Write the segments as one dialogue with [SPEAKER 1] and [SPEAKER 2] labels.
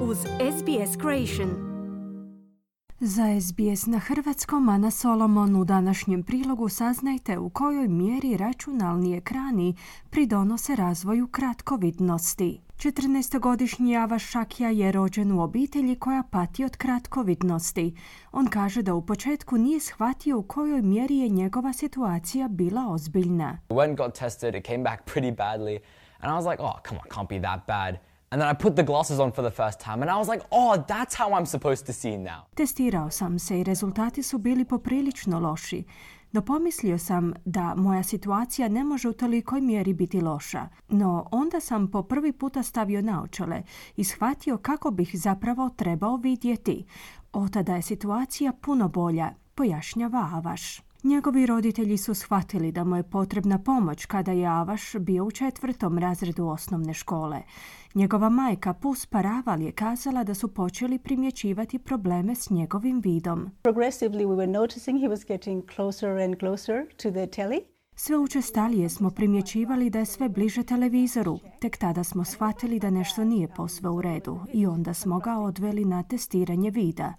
[SPEAKER 1] uz SBS Creation.
[SPEAKER 2] Za SBS na hrvatskom Ana Solomon u današnjem prilogu saznajte u kojoj mjeri računalni ekrani pridonose razvoju kratkovidnosti. 14-godišnji Ava Šakija je rođen u obitelji koja pati od kratkovidnosti. On kaže da u početku nije shvatio u kojoj mjeri je njegova situacija bila ozbiljna.
[SPEAKER 3] When got tested, it came back pretty badly. And I was like, oh, come on, can't be that bad. And then I put the glasses on for the first time and I was like, oh, that's how I'm supposed to see now.
[SPEAKER 2] Testirao sam se i rezultati su bili poprilično loši. No pomislio sam da moja situacija ne može u tolikoj mjeri biti loša. No onda sam po prvi puta stavio naočale i shvatio kako bih zapravo trebao vidjeti. Od tada je situacija puno bolja, pojašnjava Avaš. Njegovi roditelji su shvatili da mu je potrebna pomoć kada je Avaš bio u četvrtom razredu osnovne škole. Njegova majka Pus Paraval je kazala da su počeli primjećivati probleme s njegovim vidom.
[SPEAKER 4] Progressively we were noticing he was getting closer and closer to the telly.
[SPEAKER 2] Sve učestalije smo primjećivali da je sve bliže televizoru. Tek tada smo shvatili da nešto nije posve u redu i onda smo ga odveli na testiranje vida.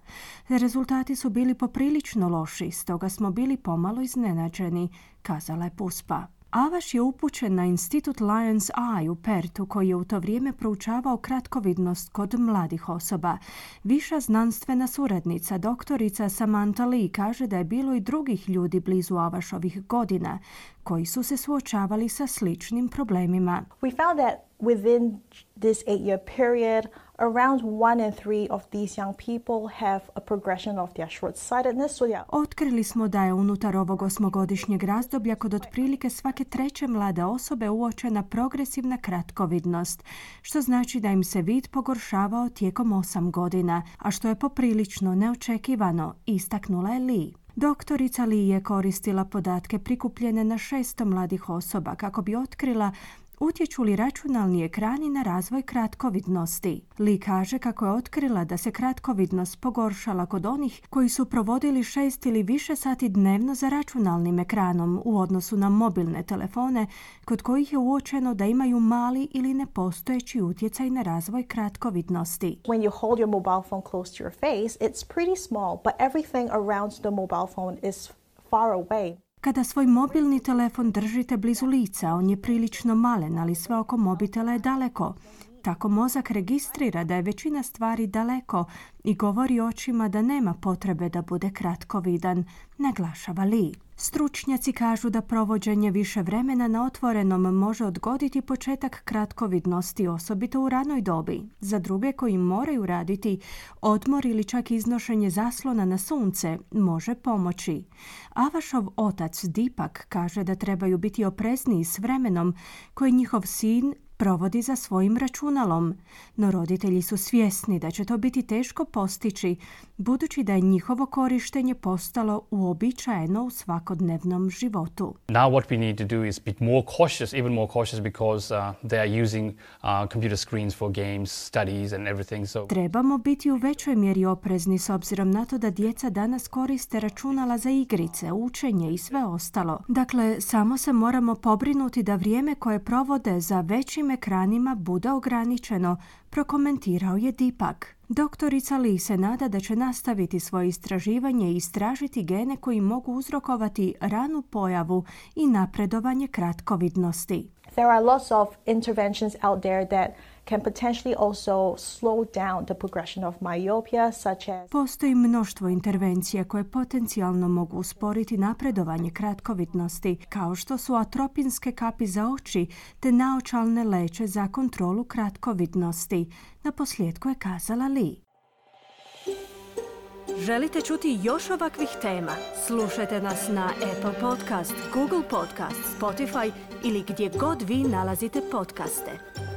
[SPEAKER 2] Rezultati su bili poprilično loši, stoga smo bili pomalo iznenađeni, kazala je Puspa. Avaš je upućen na institut Lions Eye u Pertu koji je u to vrijeme proučavao kratkovidnost kod mladih osoba. Viša znanstvena suradnica, doktorica Samantha Lee, kaže da je bilo i drugih ljudi blizu Avašovih godina koji su se suočavali sa sličnim problemima.
[SPEAKER 4] We found that within this eight-year period, around one in three of these young people have a progression of their short-sightedness. So.
[SPEAKER 2] Otkrili smo da je unutar ovog osmogodišnjeg razdoblja kod otprilike svake treće mlade osobe uočena progresivna kratkovidnost, što znači da im se vid pogoršavao tijekom osam godina, a što je poprilično neočekivano, istaknula je Lee. Doktorica Lee je koristila podatke prikupljene na 600 mladih osoba kako bi otkrila utječu li računalni ekrani na razvoj kratkovidnosti. Li kaže kako je otkrila da se kratkovidnost pogoršala kod onih koji su provodili šest ili više sati dnevno za računalnim ekranom u odnosu na mobilne telefone kod kojih je uočeno da imaju mali ili nepostojeći utjecaj na razvoj kratkovidnosti.
[SPEAKER 4] When you hold your mobile phone close to your face, it's pretty small, but everything around the mobile phone is far away.
[SPEAKER 2] Kada svoj mobilni telefon držite blizu lica, on je prilično malen, ali sve oko mobitela je daleko. Tako mozak registrira da je većina stvari daleko i govori očima da nema potrebe da bude kratkovidan, naglašava Lee. Stručnjaci kažu da provođenje više vremena na otvorenom može odgoditi početak kratkovidnosti, osobito u ranoj dobi. Za druge koji moraju raditi odmor ili čak iznošenje zaslona na sunce može pomoći. Avašov otac Dipak kaže da trebaju biti oprezniji s vremenom koji njihov sin provodi za svojim računalom, no roditelji su svjesni da će to biti teško postići, budući da je njihovo korištenje postalo uobičajeno u svakodnevnom životu.
[SPEAKER 5] Now what we need to do is be more cautious, even more cautious because uh, they are using uh, computer screens for games, studies and everything. So
[SPEAKER 2] Trebamo biti u većoj mjeri oprezni s obzirom na to da djeca danas koriste računala za igrice, učenje i sve ostalo. Dakle, samo se moramo pobrinuti da vrijeme koje provode za većim ekranima bude ograničeno, prokomentirao je Dipak. Doktorica Lee se nada da će nastaviti svoje istraživanje i istražiti gene koji mogu uzrokovati ranu pojavu i napredovanje kratkovidnosti.
[SPEAKER 4] There are lots of interventions out there that can potentially also slow down the progression of myopia, such as
[SPEAKER 2] Postoji mnoštvo intervencija koje potencijalno mogu usporiti napredovanje kratkovidnosti, kao što su atropinske kapi za oči te naočalne leće za kontrolu kratkovidnosti. Na posljedku je kazala Lee.
[SPEAKER 1] Želite čuti još ovakvih tema? Slušajte nas na Apple Podcast, Google Podcast, Spotify ili gdje god vi nalazite podcaste.